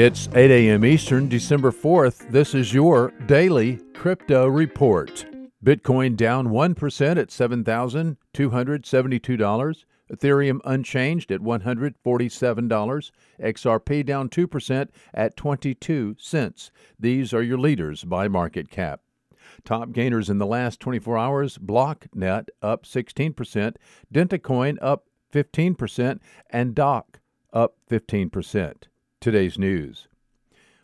It's 8 a.m. Eastern, December 4th. This is your daily crypto report. Bitcoin down 1% at $7,272. Ethereum unchanged at $147. XRP down 2% at 22 cents. These are your leaders by market cap. Top gainers in the last 24 hours BlockNet up 16%, DentaCoin up 15%, and DOC up 15%. Today's news.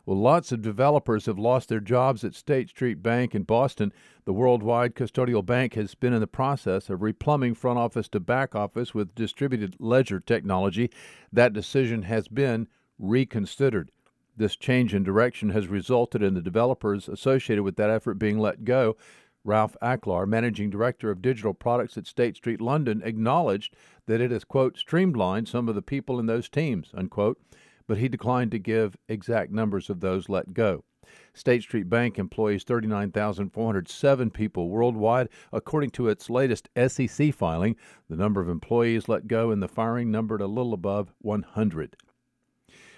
Well, lots of developers have lost their jobs at State Street Bank in Boston. The worldwide custodial bank has been in the process of replumbing front office to back office with distributed ledger technology. That decision has been reconsidered. This change in direction has resulted in the developers associated with that effort being let go. Ralph Acklar, managing director of digital products at State Street London, acknowledged that it has, quote, streamlined some of the people in those teams, unquote but he declined to give exact numbers of those let go. State Street Bank employs 39,407 people worldwide. According to its latest SEC filing, the number of employees let go in the firing numbered a little above 100.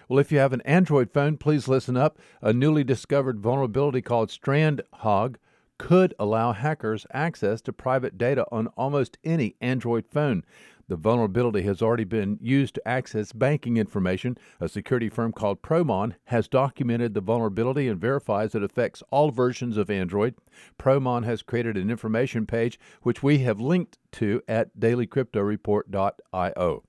Well, if you have an Android phone, please listen up. A newly discovered vulnerability called StrandHogg could allow hackers access to private data on almost any Android phone. The vulnerability has already been used to access banking information. A security firm called Promon has documented the vulnerability and verifies it affects all versions of Android. Promon has created an information page which we have linked to at dailycryptoreport.io.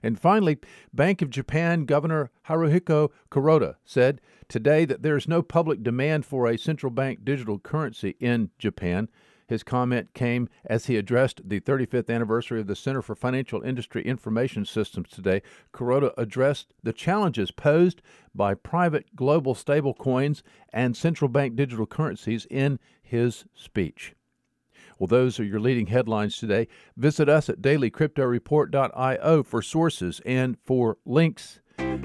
And finally, Bank of Japan Governor Haruhiko Kuroda said today that there is no public demand for a central bank digital currency in Japan. His comment came as he addressed the 35th anniversary of the Center for Financial Industry Information Systems today. Kuroda addressed the challenges posed by private global stablecoins and central bank digital currencies in his speech. Well, those are your leading headlines today. Visit us at dailycryptoreport.io for sources and for links.